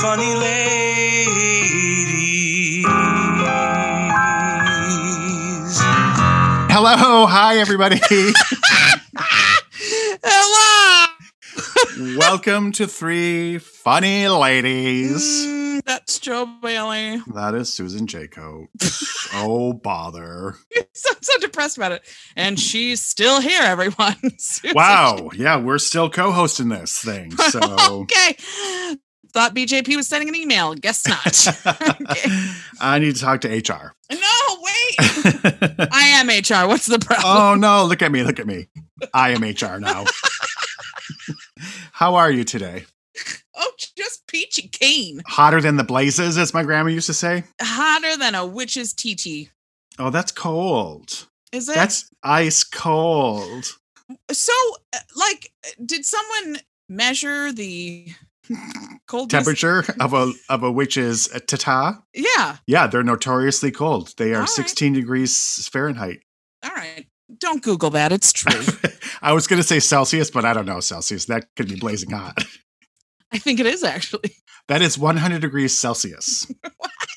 funny ladies. Hello, hi everybody. Hello. Welcome to Three Funny Ladies. Mm, that's Joe Bailey. That is Susan Jacob. oh bother. so, so depressed about it. And she's still here, everyone. Susan Wow. Yeah, we're still co-hosting this thing. So okay. Thought BJP was sending an email. Guess not. okay. I need to talk to HR. No, wait. I am HR. What's the problem? oh no, look at me, look at me. I am HR now. How are you today? Oh, just peachy keen. Hotter than the blazes, as my grandma used to say. Hotter than a witch's TT. Oh, that's cold. Is it? That's ice cold. so, uh, like, did someone measure the coldness? Temperature of a of a witch's uh, tata. Yeah. Yeah, they're notoriously cold. They are right. 16 degrees Fahrenheit. All right. Don't Google that. It's true. I was going to say Celsius, but I don't know Celsius. That could be blazing hot. I think it is actually. That is 100 degrees Celsius.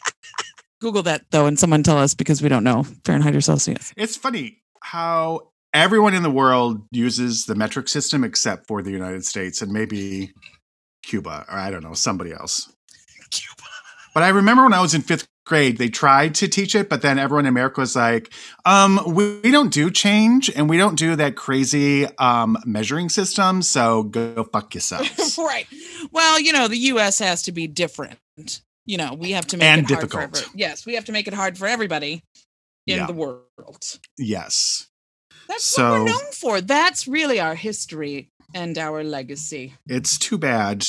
Google that though, and someone tell us because we don't know Fahrenheit or Celsius. It's funny how everyone in the world uses the metric system except for the United States and maybe Cuba or I don't know, somebody else. Cuba. But I remember when I was in fifth grade, they tried to teach it, but then everyone in America was like, um, we, we don't do change and we don't do that crazy um, measuring system. So go fuck yourselves. right. Well, you know, the U.S. has to be different. You know, we have to make And it hard for every- Yes, we have to make it hard for everybody in Yeah. the world. yes. That's what we're known for. That's really our history and our legacy. It's too bad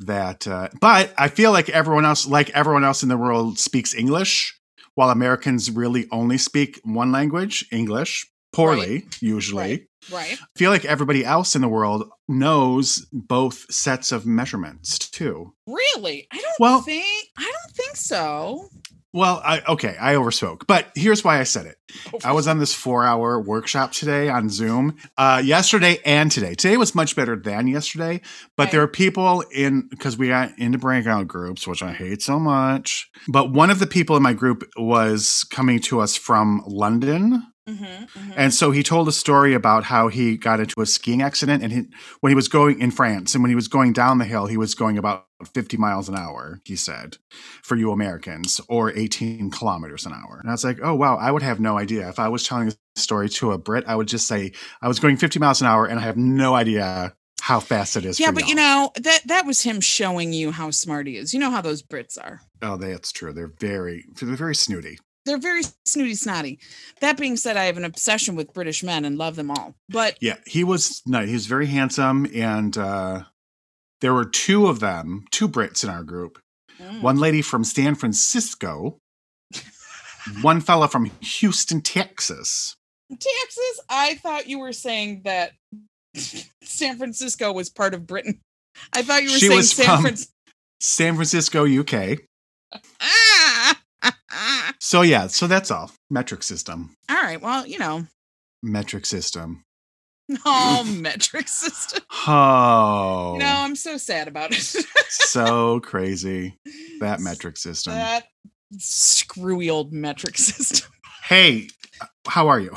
that, uh, but I feel like everyone else, like everyone else in the world, speaks English, while Americans really only speak one language, English, poorly, usually. Right. Right. I feel like everybody else in the world knows both sets of measurements too. Really? I don't Well- think. I don't think so. Well, I, okay, I overspoke, but here's why I said it. I was on this four hour workshop today on Zoom, uh, yesterday and today. Today was much better than yesterday, but Right. there are people in, because we got into breakout groups, which I hate so much. But one of the people in my group was coming to us from London. Mm-hmm, And so he told a story about how he got into a skiing accident and he, when he was going in France and when he was going down the hill, he was going about 50 miles an hour, he said, for you Americans, or 18 kilometers an hour. And I was like, oh, wow, I would have no idea. If I was telling a story to a Brit, I would just say, I was going 50 miles an hour and I have no idea how fast it is. yeah, but you y'all." know that that was him showing you how smart he is. You know how those Brits are. Oh, that's true. They're very, they're very snooty. They're very snooty snotty. That being said, I have an obsession with British men and love them all. But Yeah, he was no, he was very handsome, and uh, there were two of them, two Brits in our group. Mm. One lady from San Francisco, one fella from Houston, Texas. Texas, I thought you were saying that San Francisco was part of Britain. I thought you were She saying San Francisco. San Francisco, UK. Ah! So yeah, so that's all. Metric system. all right. Well, you know, Metric system. oh, metric system. Oh, know, I'm so sad about it. so crazy. That metric system. That screwy old metric system. Hey, how are you?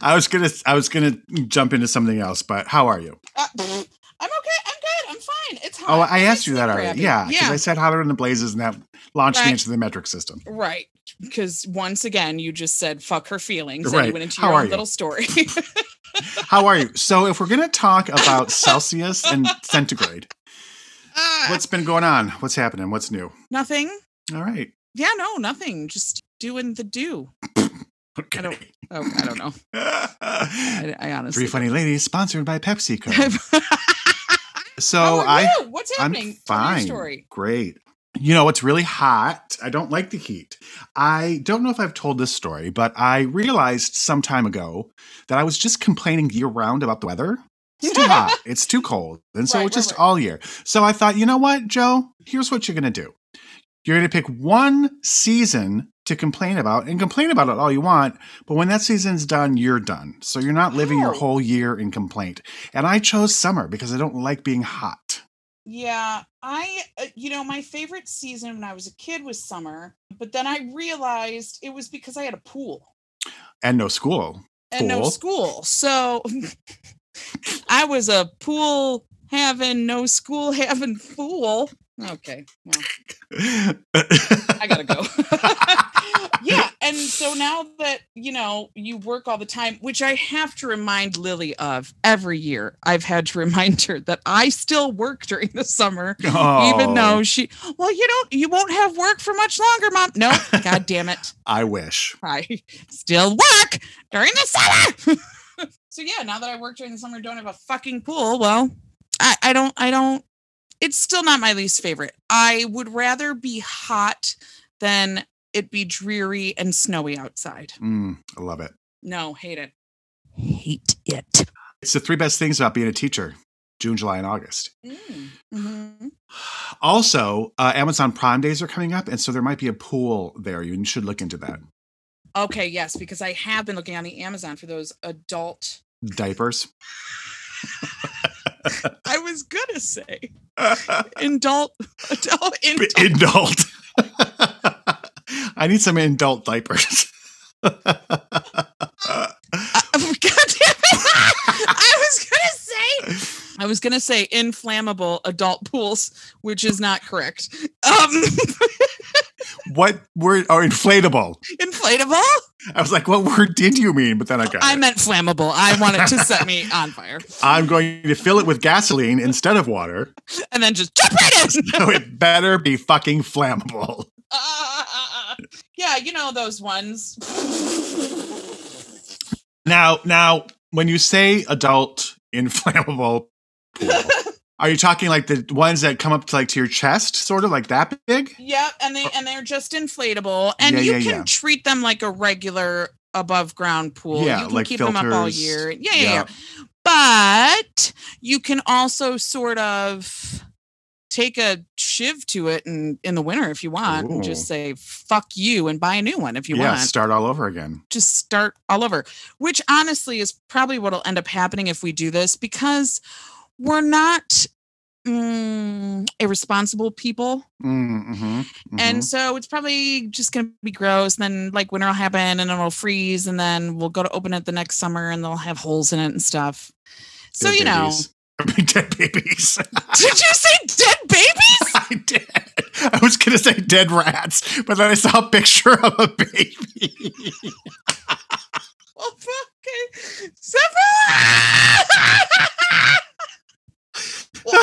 I was gonna, I was gonna jump into something else, but how are you? Uh, I'm okay. I'm good. I'm fine. It's hot. Oh, I asked you that already. Yeah, because Yeah. I said hotter than the blazes, and that launched me into the metric system. Right. Because once again, you just said fuck her feelings and you went into How your own you? little story. How are you? So, if we're gonna talk about Celsius and centigrade, Ah, what's been going on? What's happening? What's new? nothing. All right. Yeah, no, nothing. Just doing the do. Okay. I don't- Oh, I don't know. I, I honestly. Three funny ladies, sponsored by PepsiCo. don't. So I? What's I'm happening? Your fine. story. Great. You know, it's really hot. I don't like the heat. I don't know if I've told this story, but I realized some time ago that I was just complaining year round about the weather. It's too hot. It's too cold. And so Right, it's just right. all year. So I thought, you know what, Joe? Here's what you're going to do. You're going to pick one season to complain about and complain about it all you want. But when that season's done, you're done. So you're not living your Oh. whole year in complaint. And I chose summer because I don't like being hot. Yeah, I, uh, you know, my favorite season when I was a kid was summer, but then I realized it was because I had a pool And no school. and no school. So I was a pool having, no school having fool. Okay, well, I gotta go. Yeah, and so now that you know you work all the time, which I have to remind Lily of every year, I've had to remind her that I still work during the summer, even Oh, though she. Well, you don't. You won't have work for much longer, Mom. No, God damn it, I wish. I still work during the summer. so yeah, now that I work during the summer, don't have a fucking pool. Well, I, I don't. I don't. It's still not my least favorite. I would rather be hot than it be dreary and snowy outside. Mm, I love it. No, hate it. Hate it. It's the three best things about being a teacher June, July, and August. Mm. Mhm. Also, uh, Amazon Prime Days are coming up, and so there might be a pool there. You should look into that. Okay, yes, because I have been looking on the Amazon for those adult. Diapers. I was gonna say adult, adult, adult. I need some adult diapers. God damn it! I was gonna say, I was gonna say inflammable adult pools, which is not correct. Um, what word? Oh, inflatable. inflatable. I was like, what word did you mean? But then I got I it. meant flammable. I wanted to set me on fire, I'm going to fill it with gasoline instead of water. and then just jump right in. So it better be fucking flammable. Uh, yeah, you know those ones. Now, now, when you say adult inflammable pool, are you talking like the ones that come up to like to your chest, sort of like that big? Yep, and they and they're just inflatable, and Yeah, you yeah, can yeah. treat them like a regular above ground pool. Yeah, you can like keep them up all filters. year. Yeah, yeah, yeah. But you can also sort of take a shiv to it and in the winter if you want and just say fuck you and buy a new one if you want. yeah, want start all over again. just start all over which honestly is probably what'll end up happening if we do this because we're not mm, irresponsible people Mm-hmm, and so it's probably just going to be gross. And then like winter will happen and it'll freeze. And then we'll go to open it the next summer and they'll have holes in it and stuff. So, you know, dead babies. did you say dead babies? I did. I was gonna say dead rats, but then I saw a picture of a baby. Oh, okay.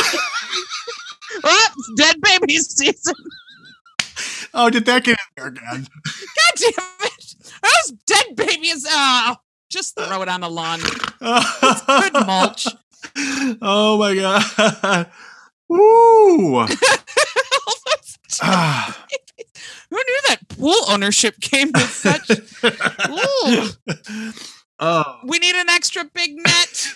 Well, dead babies season. oh, did that get in there again? God damn it. Those dead babies. Oh, just throw it on the lawn. It's Good mulch. Oh my god. Woo! Ah. Who knew that pool ownership came with such? Ooh. oh. We need an extra big net.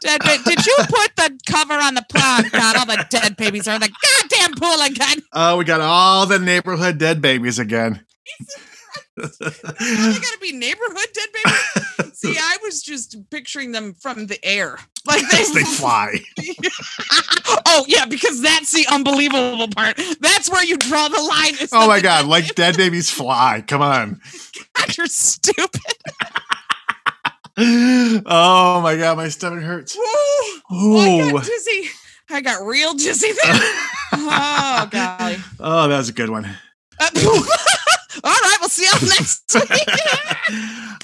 Dead ba- Did you put the cover on the pond? God, all the dead babies are in the goddamn pool again. Oh, we got all the neighborhood dead babies again. They gotta be neighborhood dead babies. See, I was just picturing them from the air, like they, they fly. oh yeah, because that's the unbelievable part. That's where you draw the line. Oh my god, like dead babies fly. Come on. God, you're stupid. Oh my god, my stomach hurts. Woo. Oh, I Ooh. got dizzy. I got real dizzy there. oh golly. Oh, that was a good one. Uh, all right, we'll see you next week.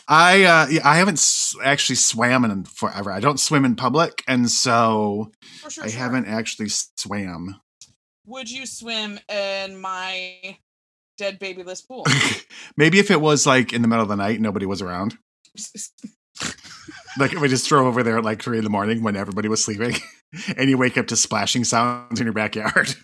I uh yeah, I haven't s- actually swam in forever. I don't swim in public, and so sure, I sure. haven't actually swam. Would you swim in my dead babyless pool? Maybe if it was like in the middle of the night, and nobody was around. Like if we just throw over there at like three in the morning when everybody was sleeping, and you wake up to splashing sounds in your backyard.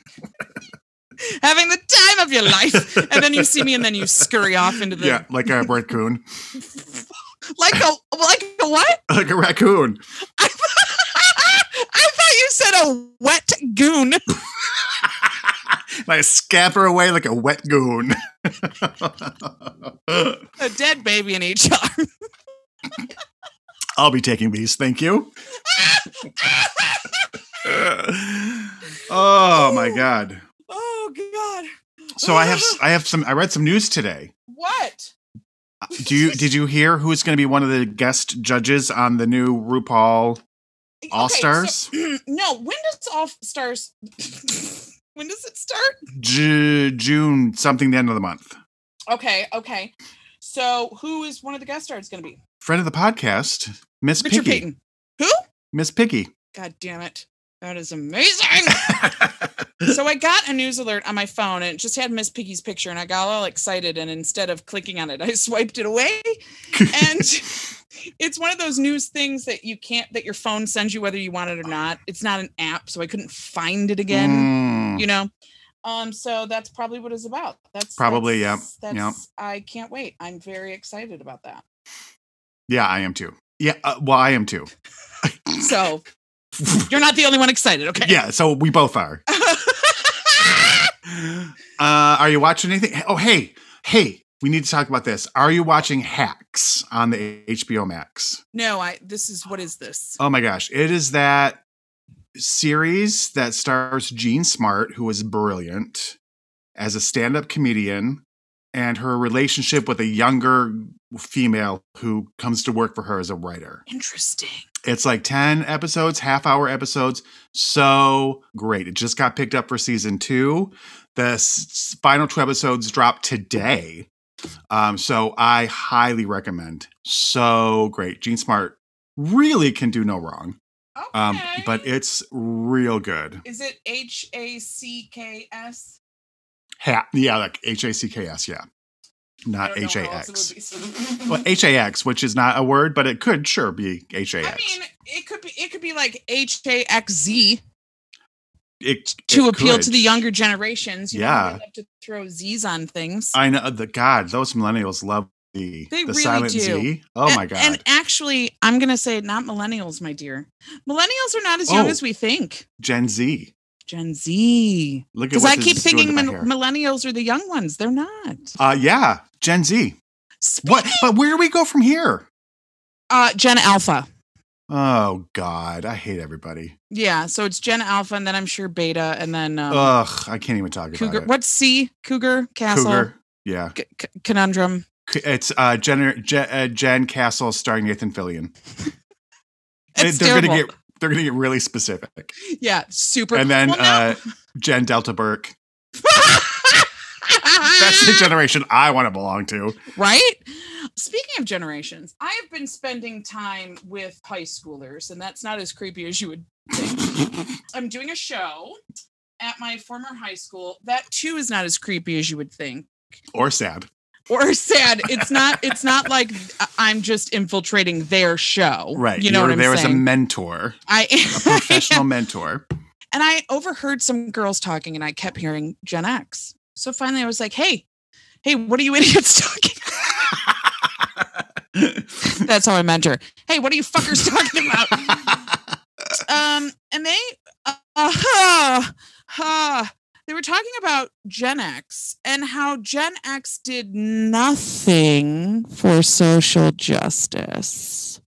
Having the time of your life, and then you see me, and then you scurry off into the yeah, like a raccoon, like a like a what? like a raccoon. I, I thought you said a wet goon. And I scamper away like a wet goon. A dead baby in each arm. I'll be taking these, thank you. oh my god. Oh God. So I have I have some I read some news today. What? Uh, do you did you hear who's going to be one of the guest judges on the new RuPaul All Okay, Stars? so- no. When does All Stars? when does it start? Ju- June something the end of the month. Okay. Okay. So who is one of the guest stars going to be? Friend of the podcast, Miss Richard Piggy. Payton. Who? Miss Piggy. God damn it. That is amazing. so I got a news alert on my phone and it just had Miss Piggy's picture and I got all excited and instead of clicking on it, I swiped it away. And it's one of those news things that you can't that your phone sends you whether you want it or not. It's not an app, so I couldn't find it again, Mm, you know. Um, so that's probably what it's about. That's Probably, yeah, that's, That's, yeah. I can't wait. I'm very excited about that. yeah, I am too. Yeah, uh, well, I am too. So you're not the only one excited, okay? yeah, so we both are. Uh, are you watching anything? Oh, hey, hey, we need to talk about this. Are you watching Hacks on the HBO Max? no, I this is what is this? Oh my gosh, it is that series that stars Jean Smart, who is brilliant as a stand-up comedian, and her relationship with a younger female who comes to work for her as a writer. Interesting. It's like 10 episodes, half hour episodes. So great. It just got picked up for season two. The s- final two episodes dropped today. Um, so I highly recommend. So great. Jean Smart really can do no wrong. Okay. Um, but it's real good. is it H A C K S? Ha- yeah, like H A C K S, yeah. I Not know H A else it would X. Well, H A X, which is not a word, but it could sure be H A I X. mean, it could be it could be like H A X Z It to it appeal to the younger generations. You know, Yeah. they love to throw Z's on things. I know the God, those millennials love the They the really silent do. Z. Oh And- my God. And actually, I'm gonna say not millennials, my dear. Millennials are not as young Oh. as we think. Gen Z. Gen Z. Look at Because I keep thinking to millennials are the young ones. They're not. Uh yeah, Gen Z. Speaking, What but where do we go from here? Uh, Gen Alpha. Oh God, I hate everybody. Yeah, so it's Gen Alpha, and then I'm sure Beta, and then um, Ugh, I can't even talk Cougar. about it. What's C? Cougar Castle Cougar. Yeah. C- c- Conundrum. It's uh Jen, Jen, uh, Jen Castle starring Nathan Fillion. It's they're terrible. gonna get they're gonna get really specific. yeah, super. And then Well, uh Jen Delta Burke. That's the generation I want to belong to. right? Speaking of generations, I have been spending time with high schoolers, and that's not as creepy as you would think. I'm doing a show at my former high school. That too is not as creepy as you would think. or sad. Or sad. It's not. It's not like I'm just infiltrating their show. Right. You know You're what I'm there as a saying? mentor, I a professional mentor. And I overheard some girls talking, and I kept hearing Gen X. So finally, I was like, "Hey, hey, what are you idiots talking?" That's how I mentor. Hey, what are you fuckers talking about? um, and they, uh, uh, uh, they were talking about Gen X and how Gen X did nothing for social justice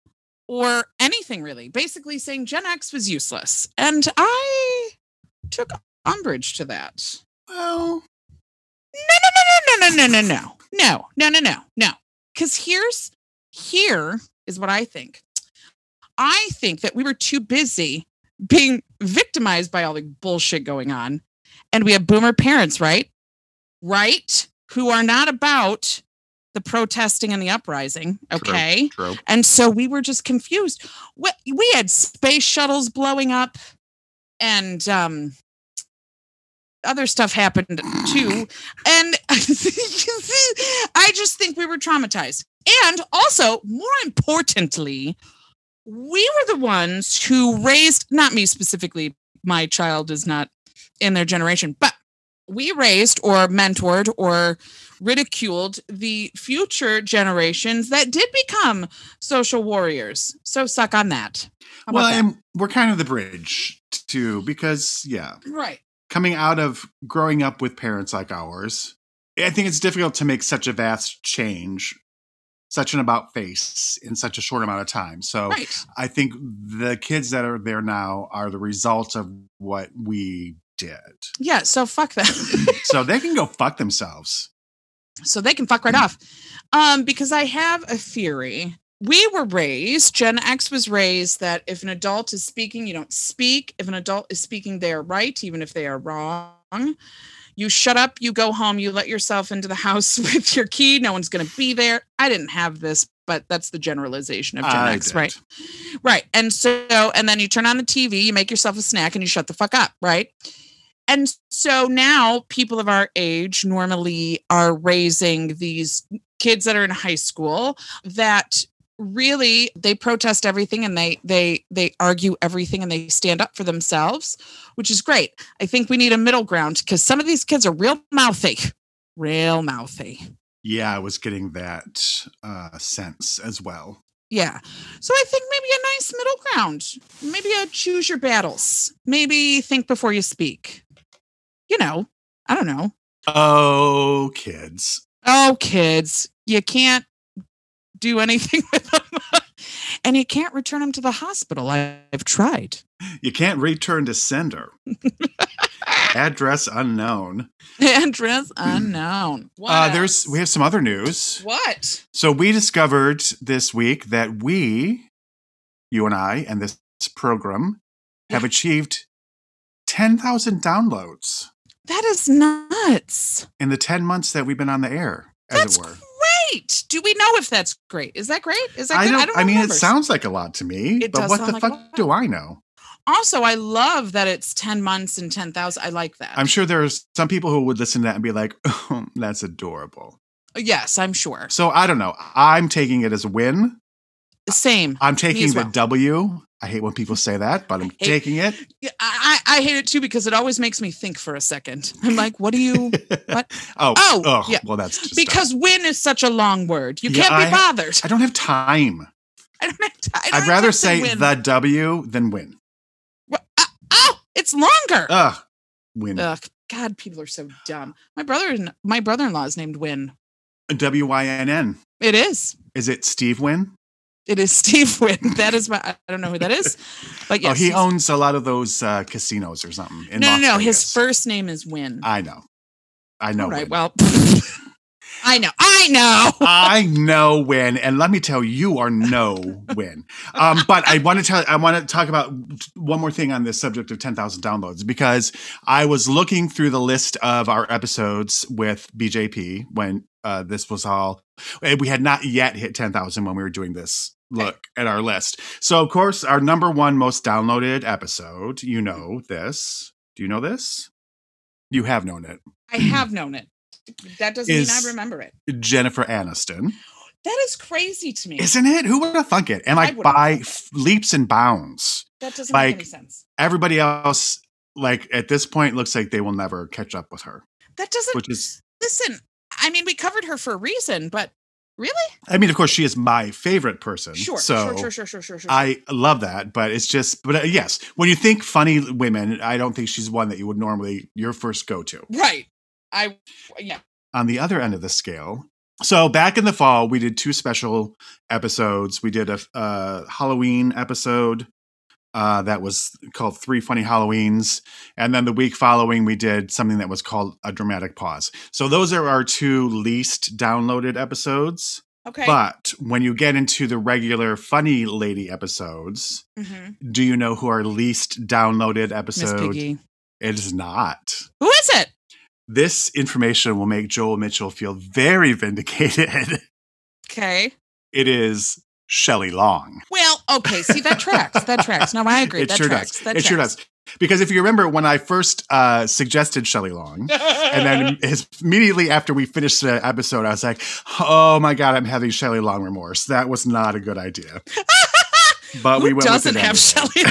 or anything really. Basically, saying Gen X was useless, and I took umbrage to that. well, No, no, no, no, no, no, no, no, no, no, no, no, no. Because here's here is what I think. I think that we were too busy being victimized by all the bullshit going on, and we have boomer parents, right? Right, who are not about the protesting and the uprising. Okay. true. And so we were just confused. We, we had space shuttles blowing up and um, other stuff happened too. And I just think we were traumatized. And also, more importantly, we were the ones who raised, not me specifically, my child is not in their generation, but we raised or mentored or ridiculed the future generations that did become social warriors. So suck on that. How Well, that? and we're kind of the bridge too, because yeah, right. coming out of growing up with parents like ours, I think it's difficult to make such a vast change such an about face in such a short amount of time. So Right. I think the kids that are there now are the result of what we did. Yeah. So fuck them. So they can go fuck themselves. so they can fuck right off. Um, because I have a theory. We were raised, Gen X was raised that if an adult is speaking, you don't speak. If an adult is speaking, they are right, even if they are wrong. You shut up, you go home, you let yourself into the house with your key. No one's going to be there. I didn't have this, but that's the generalization of Gen I X, did. right? Right. And so, and then you turn on the TV, you make yourself a snack, and you shut the fuck up, right? And so now people of our age normally are raising these kids that are in high school that really they protest everything and they they they argue everything and they stand up for themselves which is great i think we need a middle ground because some of these kids are real mouthy real mouthy Yeah, I was getting that uh, sense as well. Yeah. So I think maybe a nice middle ground. Maybe a choose your battles. Maybe think before you speak. You know, I don't know. Oh, kids. Oh, kids, you can't do anything with them. and you can't return them to the hospital. I've tried. You can't return to sender. Address unknown. Address unknown. What Uh, there's we have some other news. what? So we discovered this week that we, you and I, and this program have achieved 10,000 downloads That is nuts. in the 10 months that we've been on the air, as That's it were. great. Do we know if that's great? Is that great? Is that I good? don't, I, mean, know it sounds like a lot to me, It but what the like fuck do I know? Also, I love that it's 10 months and 10,000. I like that. I'm sure there's some people who would listen to that and be like, oh, that's adorable. Yes, I'm sure. So I don't know. I'm taking it as a win. Same. I'm taking as the well. W. I hate when people say that, but I'm hate- taking it. Yeah, I, I hate it too because it always makes me think for a second. I'm like, what do you? What? Oh, Oh, oh, yeah. well, that's just Because win is such a long word. You Yeah, can't be I- bothered. I don't have time. I don't have don't I'd rather say win. the W than win. Wha- uh, oh, it's longer. Ugh, win. Ugh, God, people are so dumb. My brother, my brother-in-law is named Wynn. W Y N N. It is. Is it Steve Wynn? It is Steve Wynn. That is my. I don't know who that is, but yes, oh, he owns a lot of those uh, casinos or something. In No, Las no, no. His first name is Wynn. I know. I know. All right. Win. Well, I know. I know. I know when, and let me tell you, you are no when. Um, but I want to tell, I want to talk about one more thing on this subject of 10,000 downloads because I was looking through the list of our episodes with BJP when uh, this was all, we had not yet hit 10,000 when we were doing this look at our list. So, of course, our number one most downloaded episode, you know this. Do you know this? You have known it. I have known it. That doesn't mean I remember it. Jennifer Aniston. That is crazy to me. Isn't it? Who would have thunk it? And like by f- leaps and bounds. that doesn't like- make any sense. Everybody else, like at this point, looks like they will never catch up with her. That doesn't. Which is, listen, I mean, we covered her for a reason, but really, I mean, of course, she is my favorite person. sure, so sure, sure, sure, sure, sure, sure. I love that, but it's just, but uh, yes, when you think funny women, I don't think she's one that you would normally your first go to. right. I yeah. on the other end of the scale. So back in the fall, we did two special episodes. We did a, a Halloween episode uh, that was called Three Funny Halloweens, and then the week following, we did something that was called a dramatic pause. So those are our two least downloaded episodes. Okay. But when you get into the regular funny lady episodes, Mhm. do you know who our least downloaded Miss episode? Piggy. It is not. Who is it? This information will make Joel Mitchell feel very vindicated. Okay. it is Shelley Long. Well, okay. See, that tracks. That tracks. No, I agree. It that sure tracks. does. That it sure tracks. does. Because if you remember when I first uh, suggested Shelley Long, and then his, immediately after we finished the episode, I was like, "Oh my god, I'm having Shelley Long remorse. That was not a good idea." But we Who went doesn't have. Shelley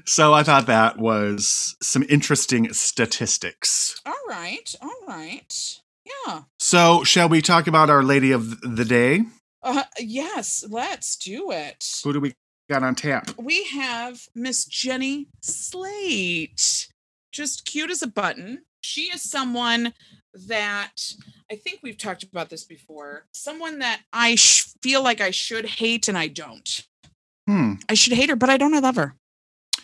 so I thought that was some interesting statistics. All right. All right. Yeah. So, shall we talk about our lady of the day? Uh, yes. Let's do it. Who do we got on tap? we have Miss Jenny Slate. Just cute as a button. She is someone that I think we've talked about this before. Someone that I sh- feel like I should hate and I don't. Hmm. I should hate her, but I don't. I love her.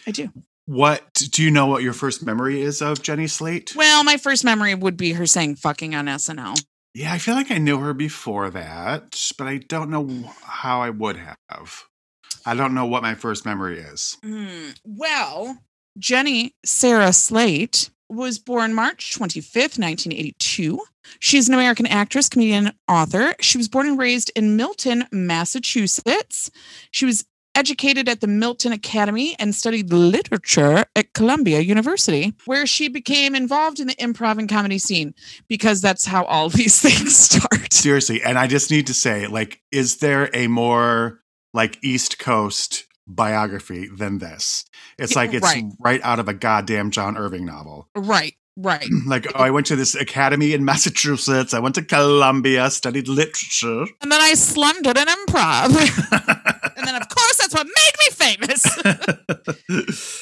I do. What do you know? What your first memory is of Jenny Slate? Well, my first memory would be her saying "fucking" on SNL. Yeah, I feel like I knew her before that, but I don't know how I would have. I don't know what my first memory is. Hmm. Well, Jenny Sarah Slate was born March 25th, 1982. She's an American actress, comedian, author. She was born and raised in Milton, Massachusetts. She was educated at the Milton Academy and studied literature at Columbia University, where she became involved in the improv and comedy scene because that's how all these things start. Seriously, and I just need to say, like, is there a more like East Coast biography than this? It's like it's right. right. out of a goddamn John Irving novel. Right, right. Like, oh, I went to this academy in Massachusetts. I went to Columbia, studied literature. And then I slummed it in improv. and then, of course, that's what made me famous.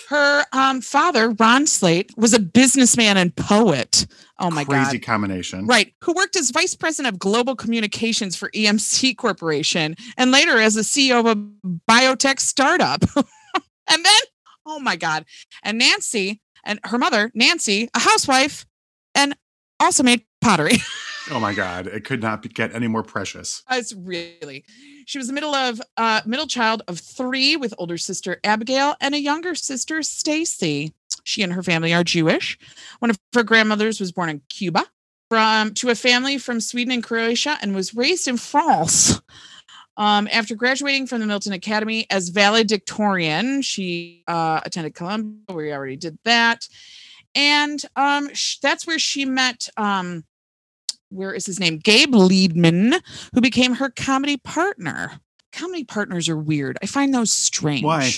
Her um, father, Ron Slate, was a businessman and poet. Oh my Crazy God. Crazy combination. Right. Who worked as vice president of global communications for EMC Corporation and later as the CEO of a biotech startup. and then, oh my God. And Nancy and her mother, Nancy, a housewife, and also made pottery. Oh my God. It could not be, get any more precious. It's really. She was the middle of uh middle child of three with older sister Abigail and a younger sister Stacy. She and her family are Jewish. One of her grandmothers was born in Cuba from to a family from Sweden and Croatia and was raised in France. Um, after graduating from the Milton Academy as valedictorian, she uh, attended Columbia. We already did that, and um, sh- that's where she met. Um, where is his name? Gabe Liedman, who became her comedy partner. Comedy partners are weird. I find those strange. Why?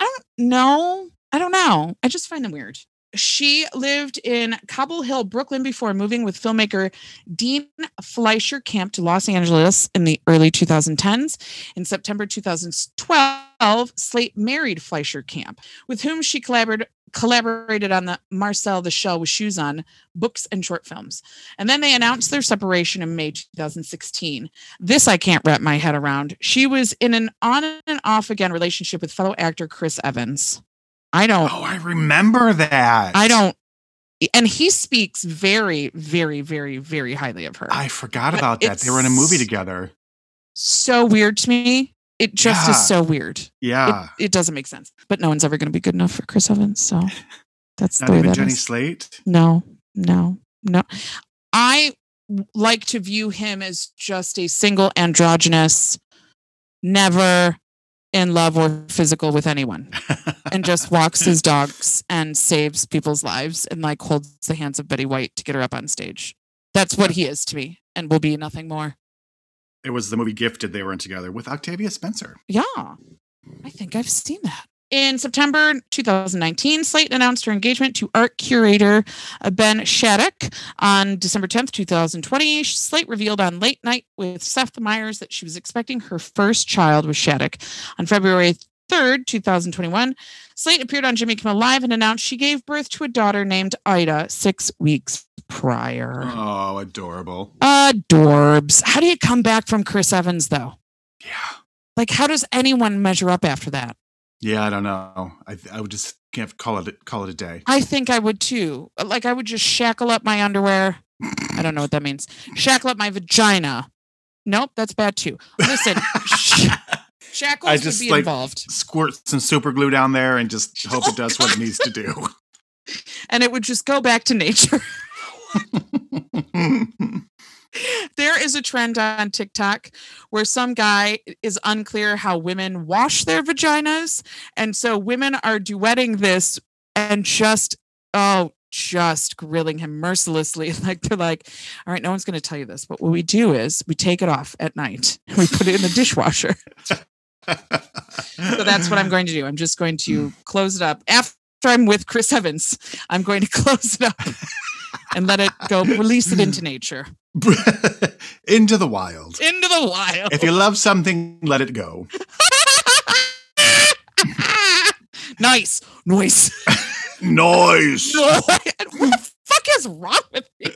I don't know. I don't know. I just find them weird. She lived in Cobble Hill, Brooklyn before moving with filmmaker Dean Fleischer Camp to Los Angeles in the early 2010s. In September 2012, Slate married Fleischer Camp, with whom she collaborated collaborated on the Marcel the Shell with Shoes on books and short films. And then they announced their separation in May 2016. This I can't wrap my head around. She was in an on and off again relationship with fellow actor Chris Evans. I don't Oh, I remember that. I don't and he speaks very very very very highly of her. I forgot But about that. They were in a movie together. so weird to me. It just Yeah. is so weird. Yeah. it doesn't make sense. But no one's ever going to be good enough for Chris Evans. So that's Not the way even that Jenny is. Slate. No, no, no. I like to view him as just a single androgynous, never in love or physical with anyone, and just walks his dogs and saves people's lives and like holds the hands of Betty White to get her up on stage. That's what he is to me and will be nothing more. It was the movie Gifted they were in together with Octavia Spencer. Yeah, I think I've seen that. In September 2019, Slate announced her engagement to art curator uh, Ben Shattuck. On December 10th, 2020, Slate revealed on Late Night with Seth Meyers that she was expecting her first child with Shattuck. On February 3rd, 2021, Slate appeared on Jimmy Kimmel Live and announced she gave birth to a daughter named Ida six weeks prior. Oh, adorable. Adorbs. How do you come back from Chris Evans, though? Yeah. Like, how does anyone measure up after that? Yeah, I don't know. I I would just can't call it call it a day. I think I would too. Uh, like I would just shackle up my underwear. I don't know what that means. Shackle up my vagina. Nope, that's bad too. Listen, sh- shackles I would just, be like- involved, Squirt some super glue down there and just hope it does what it needs to do. and it would just go back to nature. there is a trend on TikTok where some guy is unclear how women wash their vaginas, and so women are duetting this and just oh just grilling him mercilessly. Like they're like all right no one's going to tell you this but what we do is we take it off at night and we put it in the dishwasher. So that's what i'm going to do. I'm just going to close it up. After i'm with chris evans i'm going to close it up and let it go release it into nature into the wild. into the wild If you love something, let it go. nice noise Noise. what the fuck is wrong with me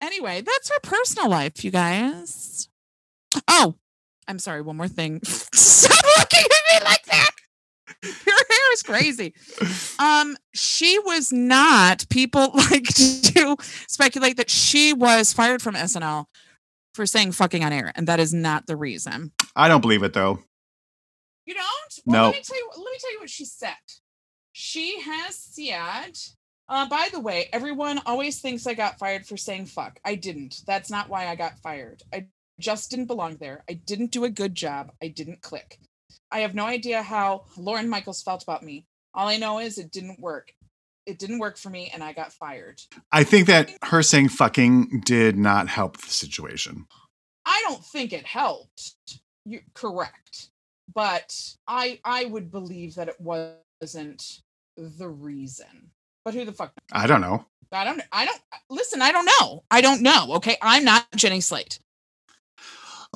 Anyway, that's her personal life, you guys. Oh, I'm sorry. One more thing. Stop looking at me like that. Is crazy. Um, she was not. People like to speculate that she was fired from SNL for saying "fucking" on air, and that is not the reason. I don't believe it though. You don't? Well, No. Let me tell you. Let me tell you what she said. She has said. Uh, by the way, everyone always thinks I got fired for saying fuck. I didn't. That's not why I got fired. I just didn't belong there. I didn't do a good job. I didn't click. I have no idea how Lorne Michaels felt about me. All I know is it didn't work. It didn't work for me and I got fired. I think that her saying fucking did not help the situation. I don't think it helped. You're correct. But I I would believe that it wasn't the reason. But who the fuck? I don't know. I don't I don't listen, I don't know. I don't know. Okay. I'm not Jenny Slate.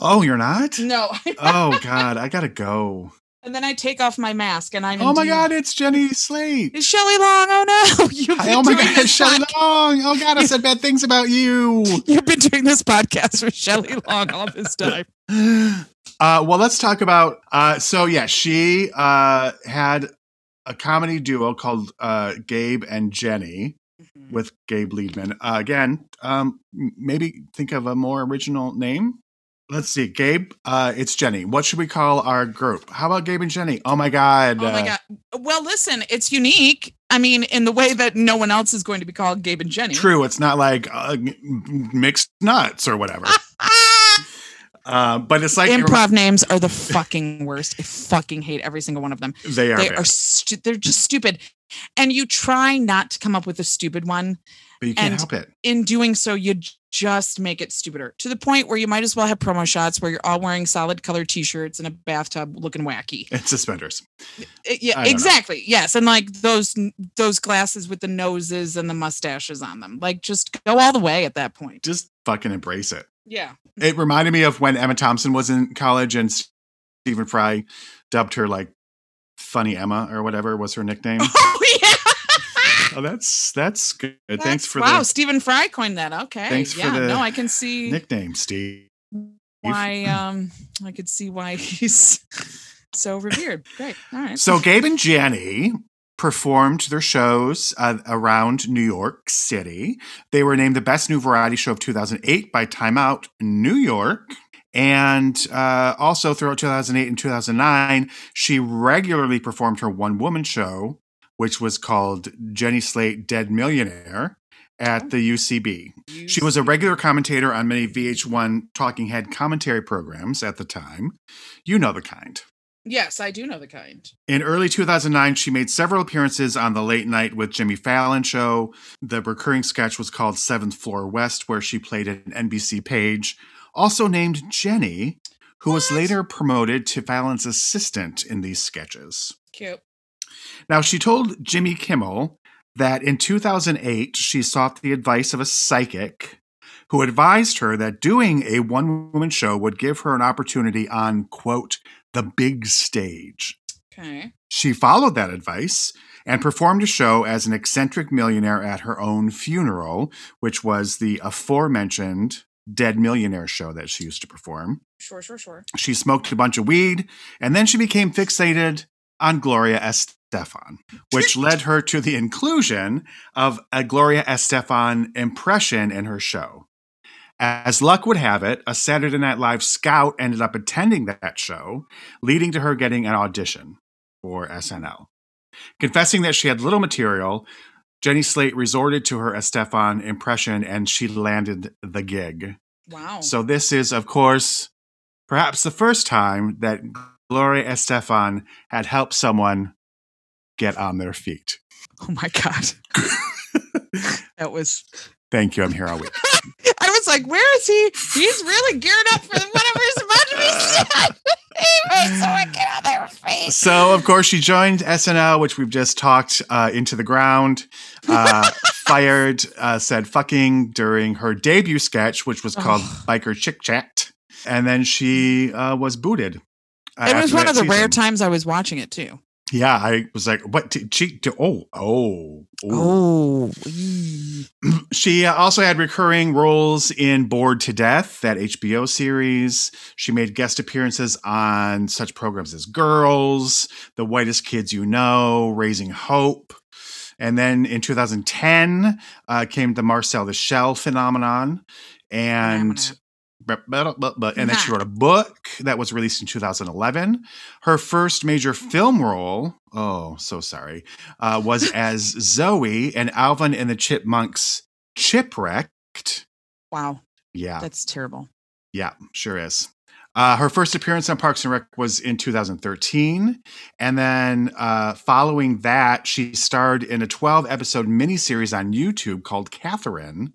Oh, you're not? No. Oh God, I gotta go. and then I take off my mask and I'm Oh my God, it's Jenny Slate. It's Shelley Long. Oh no. You've been Oh my God, Shelley Long. Oh God, I said bad things about you. You've been doing this podcast with Shelley Long all this time. Uh, well, let's talk about. Uh, so yeah, she uh, had a comedy duo called uh, Gabe and Jenny Mhm. with Gabe Liedman. Uh, again, um, maybe think of a more original name. Let's see, Gabe. Uh, it's Jenny. What should we call our group? How about Gabe and Jenny? Oh my God. Oh my uh, god. Well, listen, it's unique. I mean, in the way that no one else is going to be called Gabe and Jenny. True. It's not like uh, mixed nuts or whatever. Uh, but it's like Improv names are the fucking worst. I fucking hate every single one of them. they are, They bad, are stu- they're just stupid. And you try not to come up with a stupid one. But you can't and- help it. In doing so, you just make it stupider to the point where you might as well have promo shots where you're all wearing solid color t-shirts in a bathtub looking wacky. And suspenders. Yeah, don't know. exactly. Yes, and like those those glasses with the noses and the mustaches on them. Like just go all the way at that point. Just fucking embrace it. Yeah. It reminded me of when Emma Thompson was in college and Stephen Fry dubbed her like Funny Emma or whatever was her nickname. Oh yeah. Oh, that's that's good. Thanks for wow. the Stephen Fry coined that. Okay. Thanks for yeah. the no, I can see nickname, Steve. why. Um, I could see why he's so revered. Great. All right. So Gabe and Jenny performed their shows uh, around New York City. They were named the best new variety show of 2008 by Time Out New York. And uh, also throughout 2008 and 2009, she regularly performed her one woman show, which was called Jenny Slate Dead Millionaire at the UCB. She was a regular commentator on many VH1 talking head commentary programs at the time. You know the kind. Yes, I do know the kind. In early 2009, she made several appearances on the Late Night with Jimmy Fallon show. The recurring sketch was called Seventh Floor West, where she played an NBC page, also named Jenny, who was later promoted to Fallon's assistant in these sketches. Cute. Now, she told Jimmy Kimmel that in 2008, she sought the advice of a psychic who advised her that doing a one woman show would give her an opportunity on, quote, the big stage. Okay. She followed that advice and performed a show as an eccentric millionaire at her own funeral, which was the aforementioned Dead Millionaire show that she used to perform. Sure, sure, sure. She smoked a bunch of weed, and then she became fixated on Gloria Estefan, which led her to the inclusion of a Gloria Estefan impression in her show. As luck would have it, a Saturday Night Live scout ended up attending that show, leading to her getting an audition for SNL. Confessing that she had little material, Jenny Slate resorted to her Estefan impression and she landed the gig. Wow. So this is, of course, perhaps the first time that Gloria Estefan had helped someone get on their feet. oh my god. that was. Thank you. I'm here all week. I was like, where is he? He's really geared up for whatever is about to be said. he made someone on their feet. So, of course, she joined SNL, which we've just talked uh, into the ground. Uh, fired, uh, said fucking during her debut sketch, which was called Ugh. Biker Chick Chat. And then she uh, was booted. uh, It was one of the rare times I was watching it too. Yeah, I was like, what? Did she? do- Oh, oh, oh. Oh. She uh, also had recurring roles in Bored to Death, that HBO series. She made guest appearances on such programs as Girls, The Whitest Kids You Know, Raising Hope. And then in 2010 uh, came the Marcel the Shell phenomenon. And And then she wrote a book that was released in 2011. Her first major film role, oh, so sorry, uh, was as Zoe and Alvin and the Chipmunks Chipwrecked. wow, Yeah, that's terrible. yeah, sure is. Uh, her first appearance on Parks and Rec was in 2013. And then uh, following that, she starred in a 12 episode miniseries on YouTube called Catherine,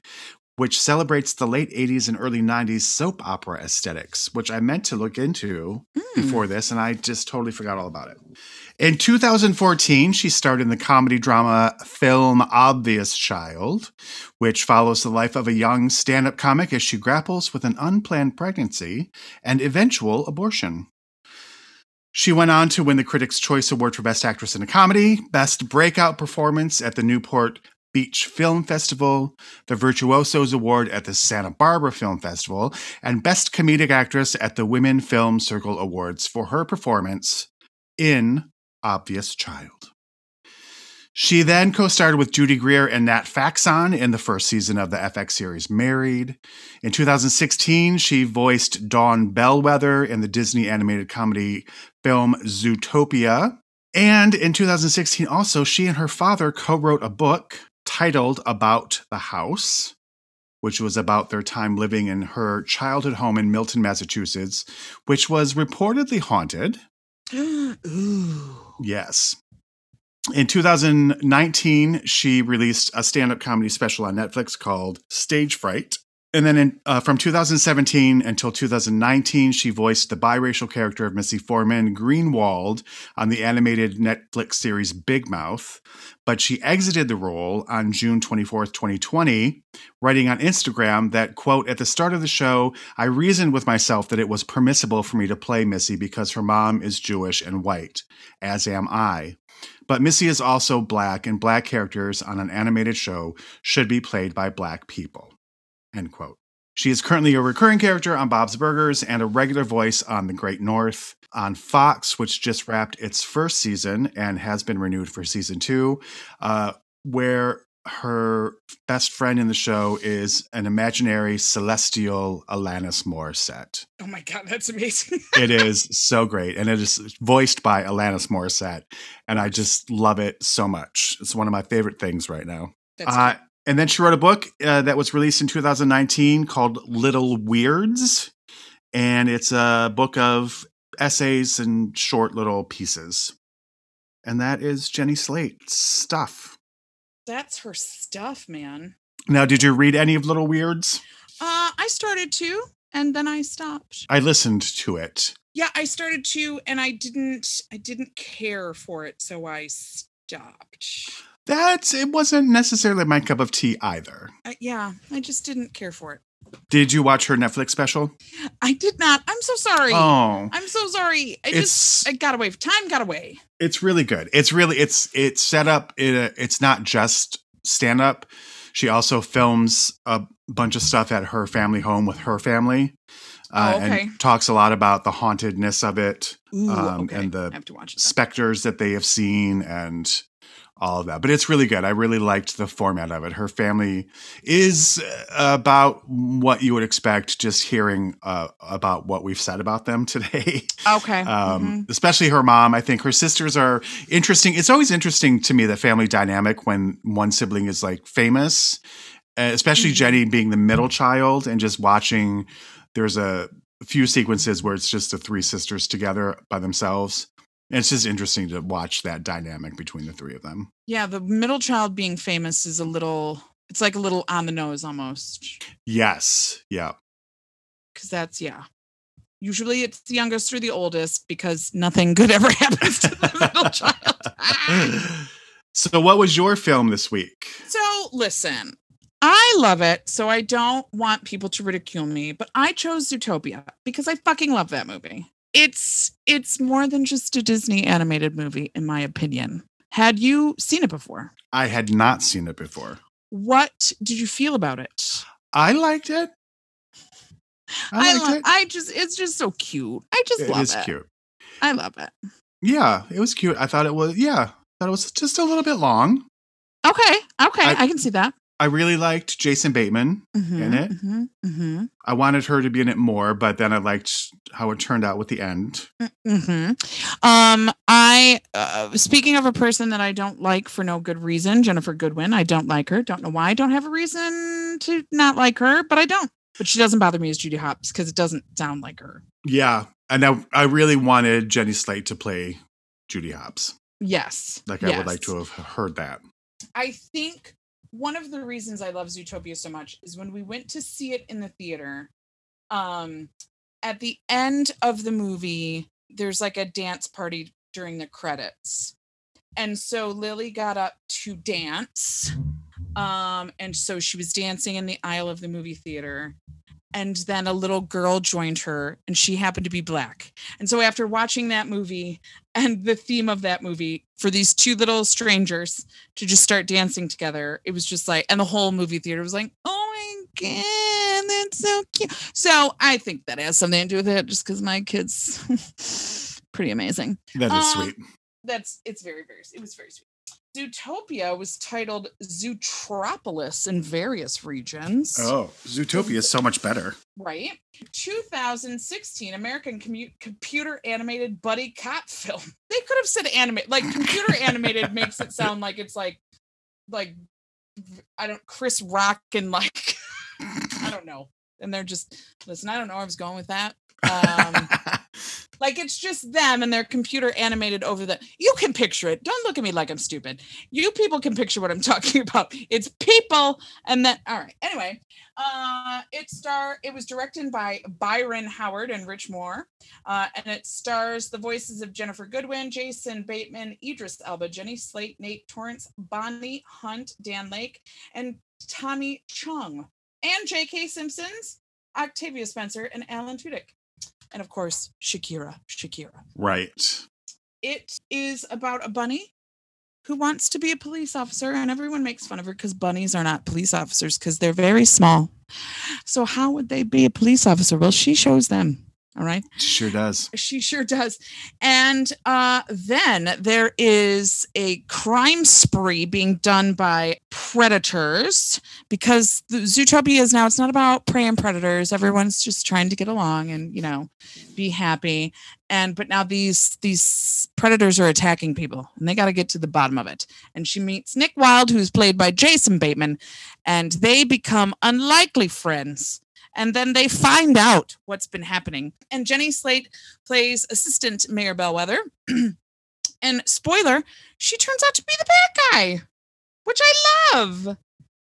which celebrates the late 80s and early 90s soap opera aesthetics, which I meant to look into Hmm. before this, and I just totally forgot all about it. In 2014, she starred in the comedy drama film Obvious Child, which follows the life of a young stand up comic as she grapples with an unplanned pregnancy and eventual abortion. She went on to win the Critics' Choice Award for Best Actress in a Comedy, Best Breakout Performance at the Newport Beach Film Festival, the Virtuosos Award at the Santa Barbara Film Festival, and Best Comedic Actress at the Women Film Circle Awards for her performance in Obvious Child. She then co starred with Judy Greer and Nat Faxon in the first season of the FX series Married. In 2016, she voiced Dawn Bellwether in the Disney animated comedy film Zootopia. And in 2016, also, she and her father co wrote a book titled About the House, which was about their time living in her childhood home in Milton, Massachusetts, which was reportedly haunted. Ooh. Yes. In 2019, she released a stand up comedy special on Netflix called Stage Fright. And then in, uh, from 2017 until 2019, she voiced the biracial character of Missy Foreman Greenwald on the animated Netflix series Big Mouth. But she exited the role on June 24th, 2020, writing on Instagram that, quote, at the start of the show, I reasoned with myself that it was permissible for me to play Missy because her mom is Jewish and white, as am I. But Missy is also black, and black characters on an animated show should be played by black people. End quote. She is currently a recurring character on Bob's Burgers and a regular voice on The Great North. On Fox, which just wrapped its first season and has been renewed for season two, uh, where her best friend in the show is an imaginary celestial Alanis Morissette. Oh my god, that's amazing. It is so great. And it is voiced by Alanis Morissette. And I just love it so much. It's one of my favorite things right now. That's Uh, and then she wrote a book uh, that was released in 2019 called Little Weirds. And it's a book of essays and short little pieces. And that is Jenny Slate's stuff. that's her stuff, man. Now, did you read any of Little Weirds? Uh, I started to, and then I stopped. I listened to it. Yeah, I started to, and I didn't. I didn't care for it, so I stopped. That's it wasn't necessarily my cup of tea either. Uh, yeah, I just didn't care for it. Did you watch her Netflix special? I did not. I'm so sorry. Oh, I'm so sorry. I it's just I got away. Time got away. it's really good. It's really it's it's set up. It, it's not just stand up. She also films a bunch of stuff at her family home with her family, uh, Oh, okay. and talks a lot about the hauntedness of it, Ooh, Um, okay. and the I have to watch it. then. specters that they have seen, and all of that. But it's really good. I really liked the format of it. Her family is uh, about what you would expect just hearing uh, about what we've said about them today. Okay. um, mhm. especially her mom. I think her sisters are interesting. It's always interesting to me the family dynamic when one sibling is like famous, especially Mhm. Jenny being the middle child and just watching. There's a few sequences where it's just the three sisters together by themselves. And it's just interesting to watch that dynamic between the three of them. Yeah, the middle child being famous is a little. It's like a little on the nose almost, Yes. Yeah. because that's yeah. Usually it's the youngest or the oldest because nothing good ever happens to the middle child. so, what was your film this week? So listen, I love it, so I don't want people to ridicule me, but I chose Zootopia because I fucking love that movie. It's it's more than just a Disney animated movie, in my opinion. Had you seen it before? I had not seen it before. What did you feel about it? I liked it. I liked lo- it. I just it's just so cute. I just It love is it. cute. I love it. Yeah, it was cute. I thought it was. Yeah, thought it was just a little bit long. Okay. Okay. I, I- can see that. I really liked Jason Bateman. Mhm, it? mhm, mhm, I wanted her to be in it more, but then I liked how it turned out with the end. mhm. Um, I uh, speaking of a person that I don't like for no good reason, Ginnifer Goodwin. I don't like her. Don't know why. I don't have a reason to not like her, but I don't. But she doesn't bother me as Judy Hopps because it doesn't sound like her. Yeah, and I, I really wanted Jenny Slate to play Judy Hopps. Yes. Like I would like to have heard that. I think one of the reasons I love Zootopia so much is when we went to see it in the theater. Um, at the end of the movie, there's like a dance party during the credits, and so Lily got up to dance. Um, and so she was dancing in the aisle of the movie theater. And then a little girl joined her, and she happened to be black. And so, after watching that movie and the theme of that movie for these two little strangers to just start dancing together. It was just like, and the whole movie theater was like, oh my God, that's so cute. So I think that has something to do with it just because my kids pretty amazing. That is Um, sweet. That's it's very, very it was very sweet. Zootopia was titled Zootropolis in various regions. Oh, Zootopia is so much better. Right. 2016 American commu- computer animated buddy cop film. They could have said animate like computer animated makes it sound like it's like like I don't Chris Rock and like I don't know. And they're just listen, I don't know where I was going with that. Um like it's just them and they're computer animated over the you can picture it. Don't look at me like i'm stupid. You people can picture what i'm talking about. It's people and then all right. Anyway uh it star it was directed by byron howard and rich moore uh and it stars the voices of ginnifer goodwin jason bateman idris elba jenny slate nate torrence bonnie hunt don lake and tommy chong and j.k simmons octavia spencer and alan tudyk and of course Shakira, Shakira. right. It is about a bunny who wants to be a police officer, and everyone makes fun of her because bunnies are not police officers because they're very small. So how would they be a police officer? Well, she shows them. All right. Sure does. She sure does. And uh, then there is a crime spree being done by predators because the Zootopia is now, it's not about prey and predators. Everyone's just trying to get along and, you know, be happy. And, but now these, these predators are attacking people and they got to get to the bottom of it. And she meets Nick Wilde, who's played by Jason Bateman, and they become unlikely friends and then they find out what's been happening. And Jenny Slate plays assistant Mayor Bellwether. and spoiler, she turns out to be the bad guy, which I love.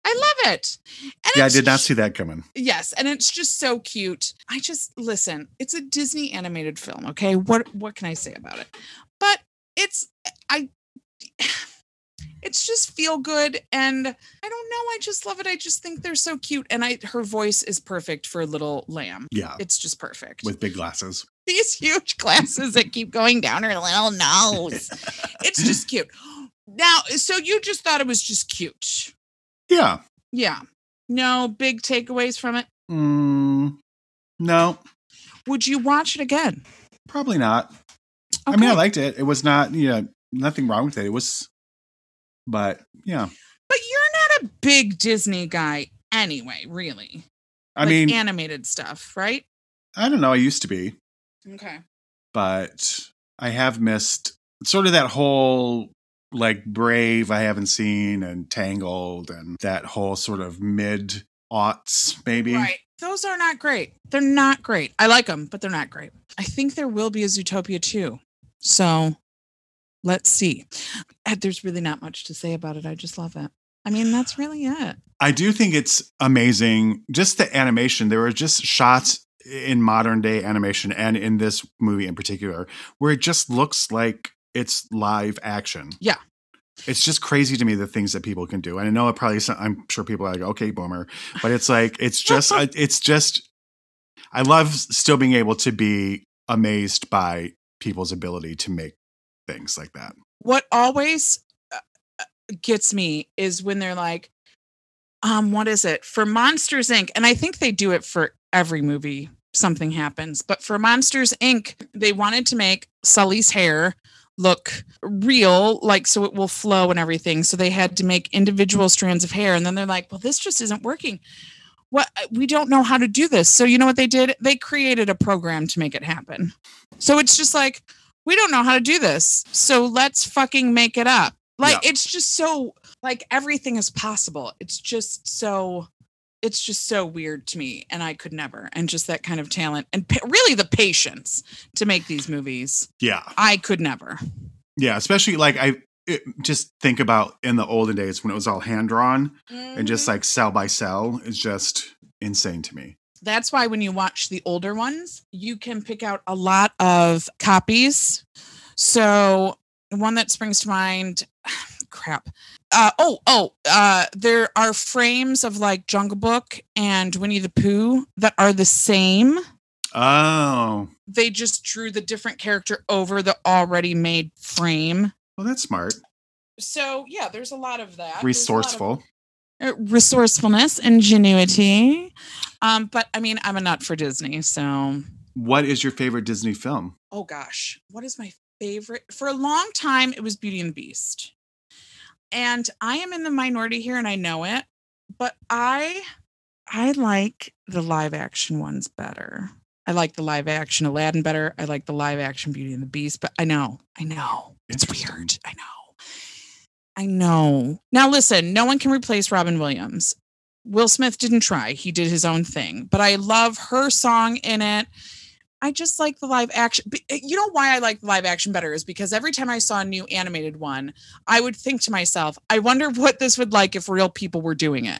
I love it. And Yeah, I did not see that coming. Yes, and it's just so cute. I just listen. It's a Disney animated film. Okay, what what can I say about it? But it's I. It's just feel good, and I don't know. I just love it. I just think they're so cute, and I her voice is perfect for a little lamb. Yeah, It's just perfect. with big glasses. these huge glasses that keep going down her little nose. it's just cute. Now, so you just thought it was just cute. Yeah. Yeah. No big takeaways from it. Mm, no, Would you watch it again? probably not. I mean, I liked it. It was not, you know, nothing wrong with it. It was, but yeah. But you're not a big Disney guy anyway, really. I Like mean, animated stuff, right? I don't know. I used to be, Okay. but I have missed sort of that whole like Brave I haven't seen and Tangled and that whole sort of mid aughts maybe. Right. Those are not great. They're not great. I like them, but they're not great. I think there will be a Zootopia too. So let's see. Uh, There's really not much to say about it. I just love it. I mean, that's really it. I do think it's amazing. Just the animation. There were just shots in modern day animation and in this movie in particular where it just looks like it's live action. Yeah. It's just crazy to me the things that people can do. And I know it probably, I'm sure people are like, okay, boomer, but it's like, it's just, it's just, I love still being able to be amazed by people's ability to make things like that. what always uh, uh, gets me is when they're like um what is it? For monsters inc. And i think they do it for every movie something happens but for monsters inc they wanted to make sully's hair look real like so it will flow and everything. So they had to make individual strands of hair. And then they're like well this just isn't working. What we don't know how to do this. So you know what they did? They created a program to make it happen. So it's just like we don't know how to do this. So let's fucking make it up. Like Yeah. it's just so like everything is possible. It's just so it's just so weird to me and I could never. And just that kind of talent and pa- really the patience to make these movies. Yeah. I could never. Yeah. Especially like I it, just think about in the olden days when it was all hand drawn and just Mhm. like cell by cell is just insane to me. That's why when you watch the older ones, you can pick out a lot of copies. So one that springs to mind, crap. Uh, oh, oh, uh, there are frames of like Jungle Book and Winnie the Pooh that are the same. Oh, They just drew the different character over the already made frame. well, that's smart. So yeah, there's a lot of that. There's a lot of- Resourceful. uh, resourcefulness, ingenuity. Um, but I mean, I'm a nut for Disney, so What is your favorite Disney film? oh gosh, what is my favorite? For a long time, it was Beauty and the Beast. And I am in the minority here and I know it, but I I like the live action ones better. I like the live action Aladdin better. I like the live action Beauty and the Beast, but I know, I know. It's weird. I know. I know. Now listen, no one can replace Robin Williams. Will Smith didn't try. He did his own thing, but I love her song in it. I just like the live action. eh, You know why I like the live action better is because every time I saw a new animated one, I would think to myself, I wonder what this would like if real people were doing it.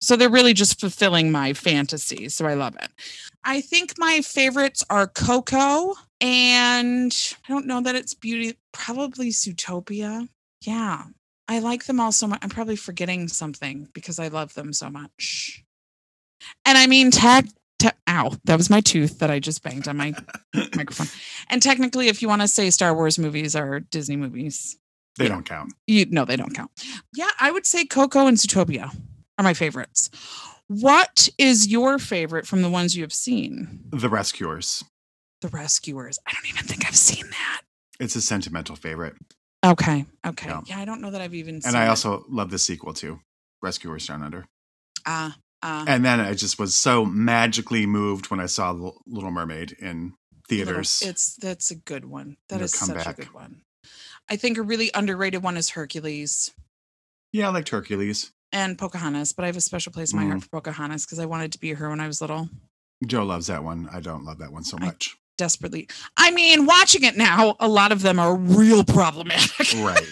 So they're really just fulfilling my fantasy. So I love it. I think my favorites are Coco and I don't know that it's beauty, probably Zootopia. Yeah. I like them all so much. I'm probably forgetting something because I love them so much. And I mean, tech, te- ow, that was my tooth that I just banged on my microphone. And technically, if you want to say Star Wars movies are Disney movies, They Yeah. don't count. you no, they don't count. Yeah, I would say Coco and Zootopia are my favorites. What is your favorite from the ones you have seen? The Rescuers. The Rescuers. I don't even think I've seen that. It's a sentimental favorite. Okay. Okay. Yeah. Yeah, I don't know that I've even seen And I it. also love the sequel too, Rescuers Down Under. Ah, ah. And then I just was so magically moved when I saw L- Little Mermaid in Little- theaters. It's that's a good one. That is is such a good one. I think a really underrated one is Hercules yeah, I liked Hercules. and Pocahontas, but I have a special place in my heart Mm. for Pocahontas because I wanted to be her when I was little. Joe loves that one. I don't love that one so much. Desperately. I mean, watching it now, a lot of them are real problematic. right.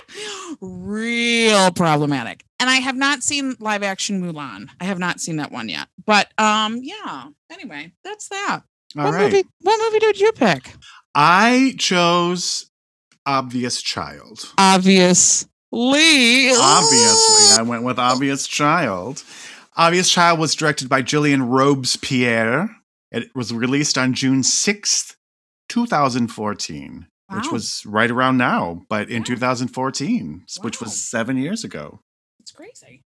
real problematic. And I have not seen live action Mulan. I have not seen that one yet. But um yeah. Anyway, that's that. All what right. movie what movie did you pick? I chose Obvious Child. Obviously. Obviously, I went with Obvious Child. Obvious Child was directed by Gillian Robespierre. It was released on June 6th, 2014, which was right around now, but in Yeah. 2014, which was seven years ago. It's crazy.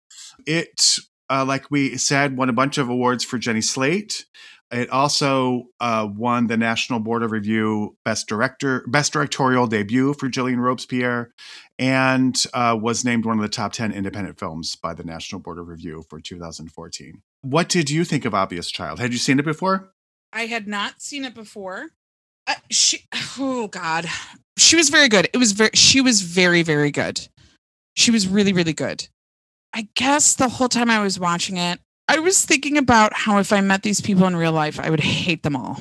It, uh, like we said, won a bunch of awards for Jenny Slate. It also uh, won the National Board of Review Best Director, Best Directorial Debut for Gillian Robespierre, and uh, was named one of the top 10 independent films by the National Board of Review for 2014. What did you think of Obvious Child? Had you seen it before? I had not seen it before. Uh, she oh god. She was very good. It was very she was very very good. She was really really good. I guess the whole time I was watching it, I was thinking about how if I met these people in real life, I would hate them all.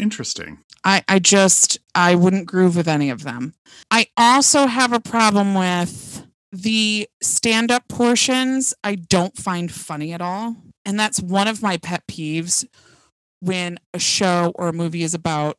Interesting. I, I just I wouldn't groove with any of them. I also have a problem with the stand-up portions I don't find funny at all. And that's one of my pet peeves when a show or a movie is about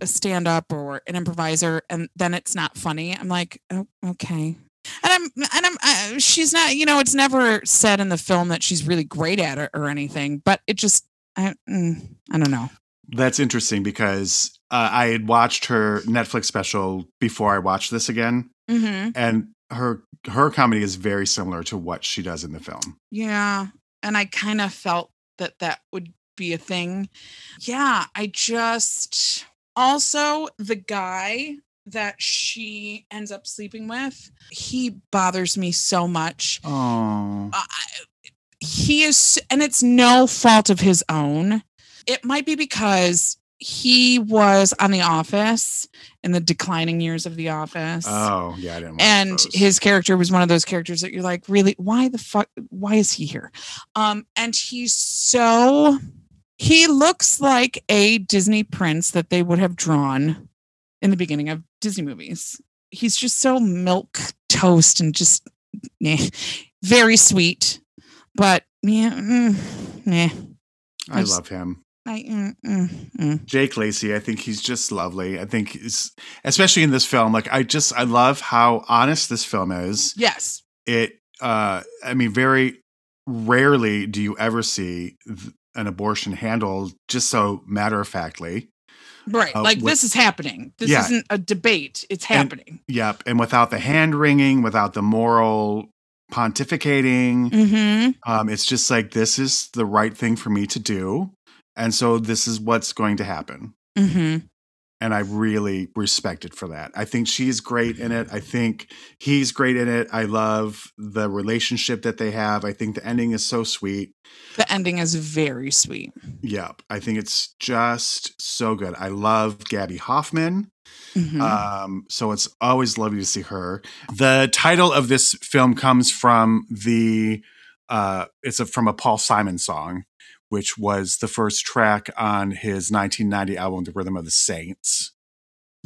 a stand-up or an improviser and then it's not funny. I'm like, oh, okay. And I'm and I'm uh, she's not, you know, it's never said in the film that she's really great at it or anything, but it just I mm, I don't know. That's interesting because uh, I had watched her Netflix special before I watched this again, Mm-hmm. and her her comedy is very similar to what she does in the film. Yeah. And I kind of felt that that would be a thing. Yeah. I just also the guy that she ends up sleeping with, he bothers me so much. Oh, Uh, he is, and it's no fault of his own. It might be because he was on The Office in the declining years of The Office oh, yeah, I didn't. And those. his character was one of those characters that you're like really why the fuck why is he here um and he's so he looks like a disney prince that they would have drawn in the beginning of disney movies he's just so milk toast and just eh, very sweet but yeah mm, nah, I I just- love him. I, mm, mm, mm. Jake Lacy, I think he's just lovely. I think he's, especially in this film, like I just I love how honest this film is. yes It, uh, I mean, very rarely do you ever see th- an abortion handled just so matter of factly. Right Uh, like with- this is happening. This Yeah. isn't a debate. It's And- happening. Yep, and without the hand wringing, without the moral pontificating, mm-hmm. um, it's just like this is the right thing for me to do, and so this is what's going to happen. mm-hmm and I really respect it for that. I think she's great in it. I think he's great in it. I love the relationship that they have. I think the ending is so sweet. The ending is very sweet. Yep. I think it's just so good. I love Gaby Hoffmann. Mhm. Um, so it's always lovely to see her. The title of this film comes from the uh it's a, from a Paul Simon song, which was the first track on his 1990 album, The Rhythm of the Saints.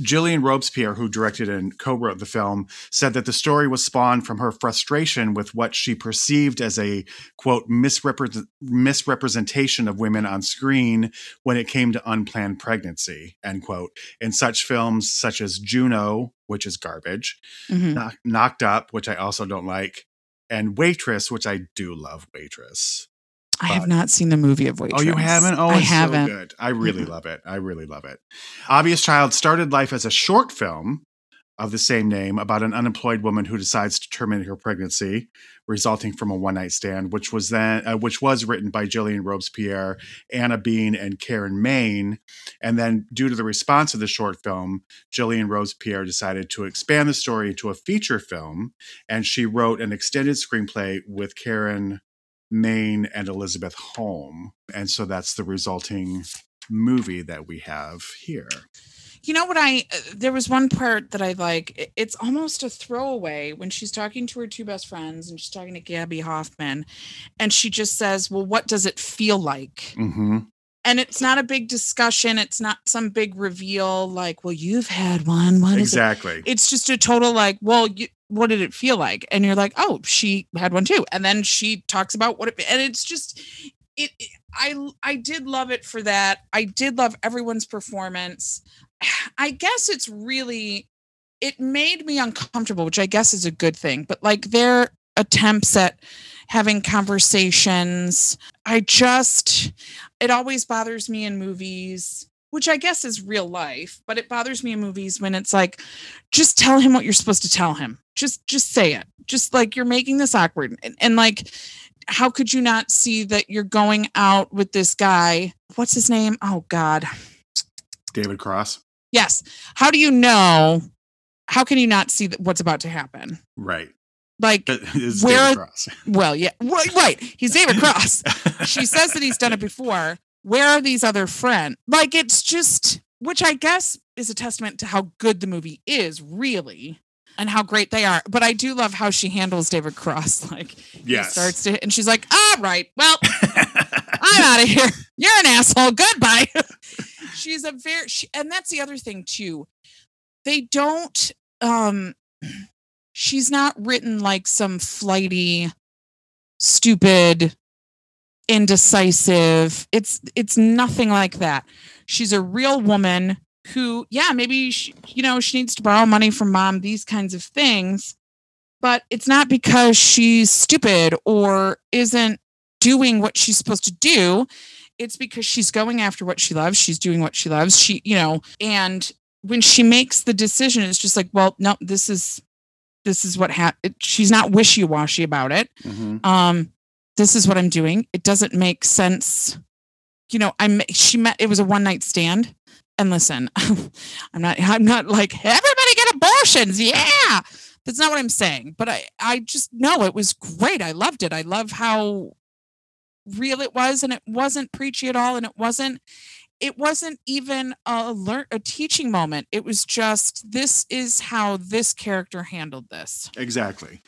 Gillian Robespierre, who directed and co wrote the film, said that the story was spawned from her frustration with what she perceived as a quote misrepre- misrepresentation of women on screen when it came to unplanned pregnancy, end quote. In such films such as Juno, which is garbage, Mhm. Knock- Knocked Up, which I also don't like, and Waitress, which I do love Waitress. I have not seen the movie of Waitress. Oh, you haven't? Oh, I it's haven't. so good. I really love it. I really love it. Obvious Child started life as a short film of the same name about an unemployed woman who decides to terminate her pregnancy, resulting from a one night stand, which was then uh, which was written by Gillian Robespierre, Anna Bean, and Karen Maine. And then, due to the response of the short film, Gillian Robespierre decided to expand the story into a feature film, and she wrote an extended screenplay with Karen Maine and Elisabeth Holm. And so that's the resulting movie that we have here. You know what I uh, there was one part that I like it's almost a throwaway when she's talking to her two best friends and she's talking to Gaby Hoffmann and she just says, "Well, what does it feel like?" hmm And it's not a big discussion, it's not some big reveal like, "Well, you've had one. What is it?" Exactly. It's just a total like, "Well, you, what did it feel like?" And you're like, "Oh, she had one too." And then she talks about what it and it's just it, it I I did love it for that. I did love everyone's performance. I guess it's really it made me uncomfortable, which I guess is a good thing. But like their attempts at having conversations, I just it always bothers me in movies, which I guess is real life, but it bothers me in movies when it's like just tell him what you're supposed to tell him. Just just say it. Just like you're making this awkward and, and like how could you not see that you're going out with this guy? What's his name? Oh God. David Cross. Yes. How do you know? How can you not see that what's about to happen? Right. Like, Where- David Cross. well, yeah, right. He's David Cross. She says that he's done it before. Where are these other friends? Like, it's just, which I guess is a testament to how good the movie is, really, and how great they are. But I do love how she handles David Cross. Like, he starts to, and she's like, "All right, well, I'm out of here. You're an asshole. Goodbye. She's a very she, and that's the other thing too. They don't um she's not written like some flighty stupid indecisive. It's it's nothing like that. She's a real woman who yeah, maybe she, you know, she needs to borrow money from mom, these kinds of things. But it's not because she's stupid or isn't doing what she's supposed to do it's because she's going after what she loves. She's doing what she loves. She, you know, and when she makes the decision, it's just like, well, no, this is this is what happened. She's not wishy washy about it. Mhm. Um, this is what I'm doing. It doesn't make sense. You know, I'm she met it was a one night stand. And listen, I'm not I'm not like everybody get abortions. Yeah. That's not what I'm saying. But I I just know it was great. I loved it. I love how real it was and it wasn't preachy at all and it wasn't it wasn't even a learn a teaching moment. It was just this is how this character handled this. Exactly.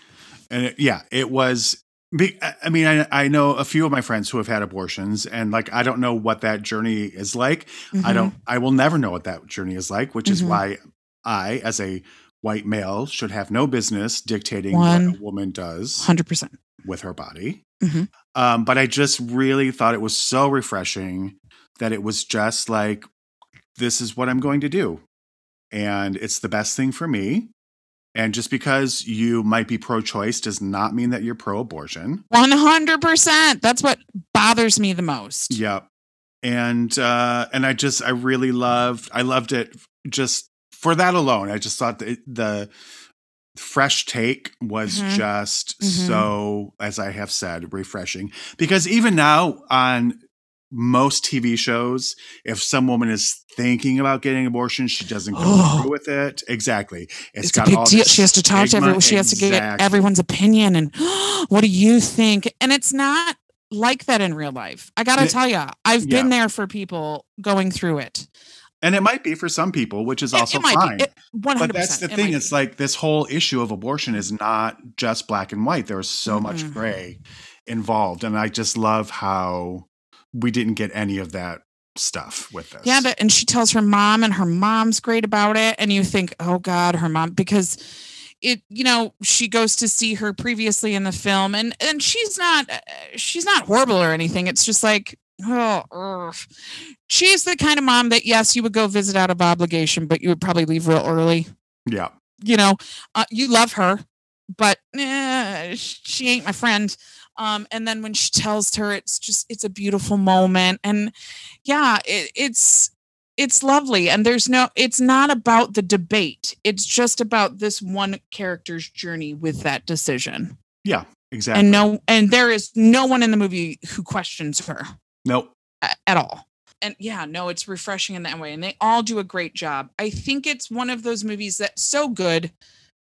And it, yeah, it was. Be- I I mean, I, I know a few of my friends who have had abortions, and like, I don't know what that journey is like. I Mhm. don't, I will never know what that journey is like, which is Mhm. why I, as a white male, should have no business dictating One what a woman does 100%. with her body. Mhm. Um, but I just really thought it was so refreshing that it was just like, this is what I'm going to do. And it's the best thing for me. And just because you might be pro choice does not mean that you're pro abortion. 100%. That's what bothers me the most. Yep. And uh and I just I really loved I loved it just for that alone. I just thought that the fresh take was Mhm. just Mhm. so as I have said refreshing because even now on most TV shows if some woman is thinking about getting abortion she doesn't go Oh. through with it. Exactly. It's, it's got a big all deal. She has to talk to stigma. everyone. She has to get everyone's opinion and what do you think? And it's not like that in real life. I got to tell you, I've been there for people going through it. And it might be for some people, which is It- also it fine. It, 100%. But that's the thing. It's be. like this whole issue of abortion is not just black and white. There is so much Mm-mm. gray involved. And I just love how we didn't get any of that stuff with this. Yeah, but and she tells her mom, and her mom's great about it. And you think, oh God, her mom, because it, you know, she goes to see her previously in the film, and and she's not, uh, she's not horrible or anything. It's just like, oh, ugh. she's the kind of mom that yes, you would go visit out of obligation, but you would probably leave real early. yeah. You know, uh, you love her, but eh, she ain't my friend. Um, and then when she tells her, it's just it's a beautiful moment, and yeah, it, it's it's lovely. And there's no, it's not about the debate. It's just about this one character's journey with that decision. Yeah. Exactly. And no, and there is no one in the movie who questions her nope. a- at all. And yeah, no, it's refreshing in that way. And they all do a great job. I think it's one of those movies that's so good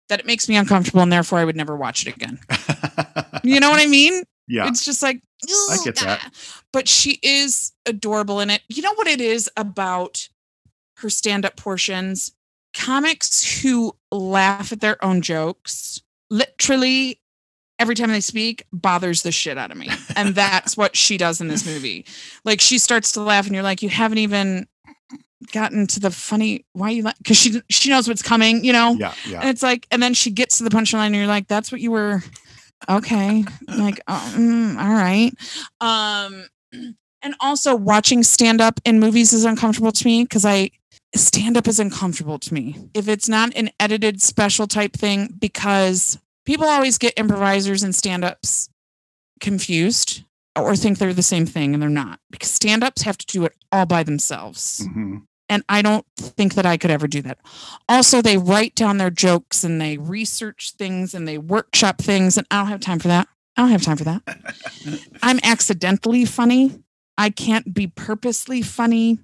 that it makes me uncomfortable and therefore I would never watch it again. You know what I mean? yeah. It's just like I get that. ah." But she is adorable in it. You know what it is about her stand-up portions? Comics who laugh at their own jokes literally every time they speak bothers the shit out of me. And that's what she does in this movie. Like she starts to laugh and you're like, you haven't even gotten to the funny why you like because she she knows what's coming, you know? yeah. Yeah. And it's like, and then she gets to the punchline, and you're like, "That's what you were." Okay, like, oh, mm, all right. Um, and also watching stand up in movies is uncomfortable to me because I stand up is uncomfortable to me if it's not an edited special type thing because people always get improvisers and stand ups confused or think they're the same thing and they're not because stand ups have to do it all by themselves Mhm. And I don't think that I could ever do that. Also, they write down their jokes and they research things and they workshop things, and I don't have time for that. I don't have time for that. I'm accidentally funny. I can't be purposely funny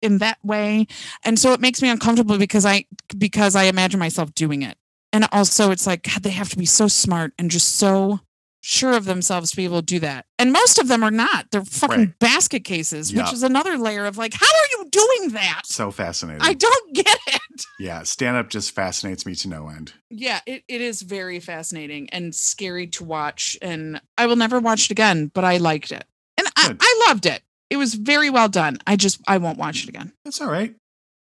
in that way, and so it makes me uncomfortable because I because I imagine myself doing it. And also, it's like God, they have to be so smart and just so sure of themselves to be able to do that. And most of them are not. They're fucking Right. basket cases, which is another layer of like, how are you doing that? So fascinating. I don't get it. yeah. Stand up just fascinates me to no end. Yeah, it, it is very fascinating and scary to watch. And I will never watch it again, but I liked it. And I, I loved it. It was very well done. I just I won't watch it again. That's all right.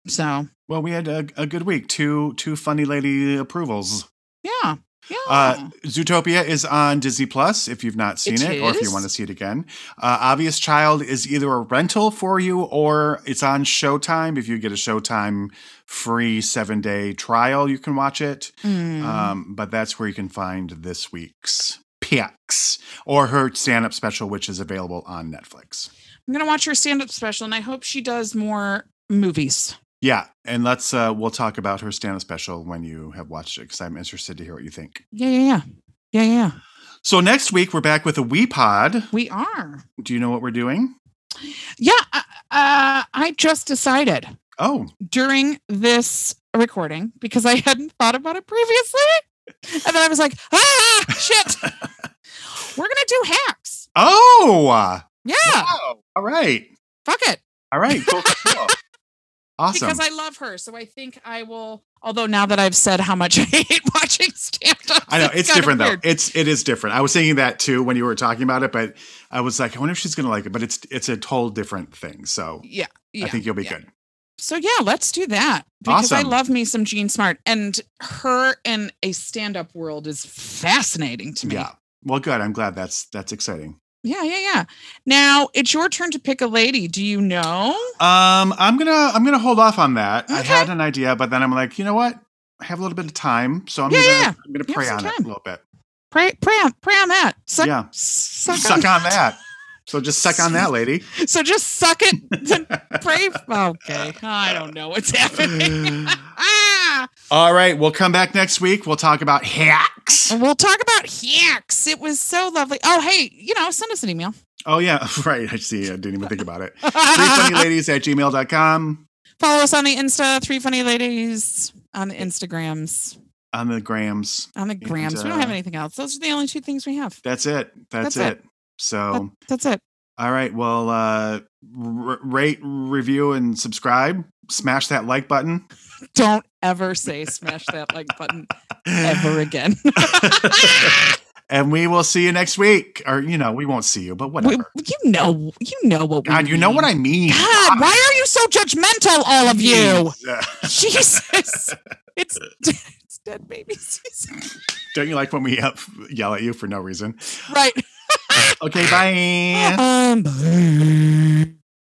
So Well, we had a, a good week. Two two funny lady approvals. yeah. Yeah. Uh, Zootopia is on Disney Plus if you've not seen it, It or if you want to see it again. Uh, Obvious Child is either a rental for you or it's on Showtime. If you get a Showtime free seven day trial, you can watch it. Mm. Um, but that's where you can find this week's PX or her stand up special, which is available on Netflix. I'm gonna watch her stand-up special, and I hope she does more movies. Yeah, and let's uh we'll talk about her stand-up special when you have watched it because I'm interested to hear what you think. Yeah, yeah, yeah, yeah, yeah. So next week we're back with a wee pod. We are. Do you know what we're doing? Yeah, uh, uh, I just decided Oh, during this recording because I hadn't thought about it previously, and then I was like, ah, shit. We're gonna do hacks. oh, Yeah, wow. All right, fuck it. all right, cool, cool. awesome. Because I love her, so I think I will. Although now that I've said how much I hate watching stand-up, I know it's kinda different though. It's it is different. I was thinking that too when you were talking about it, but I was like, I wonder if she's gonna like it. But it's it's a total different thing. So Yeah, yeah. I think you'll be yeah. good. So yeah, let's do that because I love me some Jean Smart, and her in a stand-up world is fascinating to me. Yeah. Well, good. I'm glad that's that's exciting. Yeah, yeah, yeah. Now it's your turn to pick a lady. Do you know? Um, I'm gonna I'm gonna hold off on that. I had an idea, but then I'm like, you know what? I have a little bit of time, so I'm Yeah, gonna yeah. I'm gonna pray on it a little bit. Pray, pray on, pray on that. Suck, Yeah. suck, Suck on that. So just suck on that, lady. So just suck it. and pray. Okay, I don't know what's happening. ah, All right, we'll come back next week. We'll talk about hacks. we'll talk about hacks. It was so lovely. Oh, hey, you know, send us an email. Oh yeah, right. I see. I didn't even think about it. Three funny ladies at gmail.com Follow us on the Insta, Three Funny Ladies, on the Instagrams, on the grams. on the grams. we don't have uh, anything else. Those are the only two things we have. That's it. That's, That's it. So That- that's it. all right. Well, uh, r- rate, review, and subscribe. Smash that like button. Don't ever say smash that like button ever again. and we will see you next week. Or you know, we won't see you, but We- whatever. you know, you know what. we God, you know what I mean. God, why are you so judgmental, all of you? Jesus, it's it's dead baby season. Don't you like when we yell at you for no reason? Right. Okay, bye. Bye.